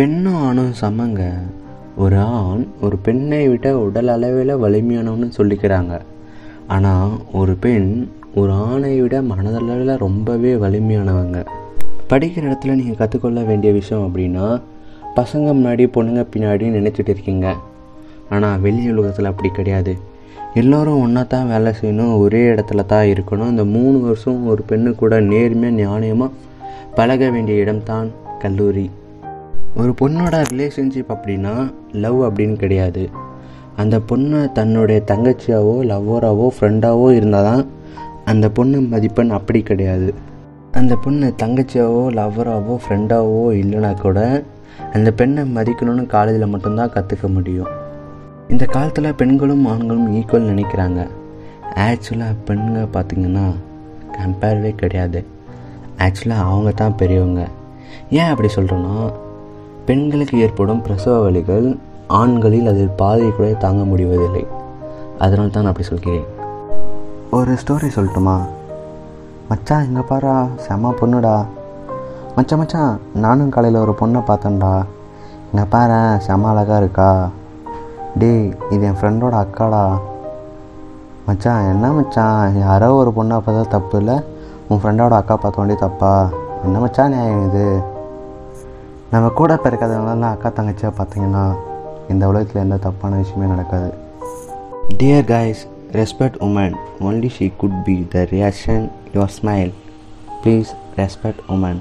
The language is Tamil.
பெண்ணும் ஆணும் சமங்க. ஒரு ஆண் ஒரு பெண்ணை விட உடல் அளவில் வலிமையானவன்னு சொல்லிக்கிறாங்க. ஆனால் ஒரு பெண் ஒரு ஆணை விட மனதளவில் ரொம்பவே வலிமையானவங்க. படிக்கிற இடத்துல நீங்கள் கற்றுக்கொள்ள வேண்டிய விஷயம் அப்படின்னா பசங்க முன்னாடி பொண்ணுங்க பின்னாடி நினச்சிட்டு இருக்கீங்க. ஆனால் வெளி உலகத்தில் அப்படி கிடையாது. எல்லோரும் ஒன்றா தான் வேலை செய்யணும் ஒரே இடத்துல தான் இருக்கணும். இந்த மூணு வருஷம் ஒரு பெண்ணு கூட நேர்மையாக நியாயமாக பழக வேண்டிய இடம்தான் கல்லூரி. ஒரு பொண்ணோட ரிலேஷன்ஷிப் அப்படின்னா லவ் அப்படின்னு கிடையாது. அந்த பொண்ணு தன்னுடைய தங்கச்சியாவோ லவ்வராவோ ஃப்ரெண்டாவோ இருந்தால் தான் அந்த பொண்ணு மதிப்பெண் அப்படி கிடையாது. அந்த பொண்ணு தங்கச்சியாவோ லவ்வராவோ ஃப்ரெண்டாவோ இல்லைனா கூட அந்த பெண்ணை மதிக்கணும்னு காலேஜில் மட்டும்தான் கற்றுக்க முடியும். இந்த காலத்தில் பெண்களும் ஆண்களும் ஈக்குவல் நினைக்கிறாங்க. ஆக்சுவலாக பெண்ங்க பார்த்திங்கன்னா கம்பேர்வே கிடையாது. ஆக்சுவலாக அவங்க தான் பெரியவங்க. ஏன் அப்படி சொல்கிறேன்னா பெண்களுக்கு ஏற்படும் பிரசவ வலிகள் ஆண்களில் அதில் பாதையை கூட தாங்க முடிவதில்லை. அதனால் தான் நான் அப்படி சொல்கிறேன். ஒரு ஸ்டோரி சொல்லட்டுமா? மச்சான் எங்கே பாரா செம்ம பொண்ணுடா. மச்சான் மச்சான் நானும் காலையில் ஒரு பொண்ணை பார்த்தேன்டா. இங்கே பாரு செம்ம அழகாக இருக்கா. டேய் இது என் ஃப்ரெண்டோட அக்காடா. மச்சான் என்ன மச்சான் யாரோ ஒரு பொண்ணை பார்த்தா தப்பு இல்லை? உன் ஃப்ரெண்டோட அக்கா பார்த்த வேண்டிய தப்பா? என்ன மச்சான் நியாயம் இது? நம்ம கூட பிறக்காதவங்களாம் அக்கா தங்கச்சியாக பார்த்தீங்கன்னா இந்த உலகத்தில் எந்த தப்பான விஷயமே நடக்காது. Dear guys respect women only she could be the reaction your smile please respect women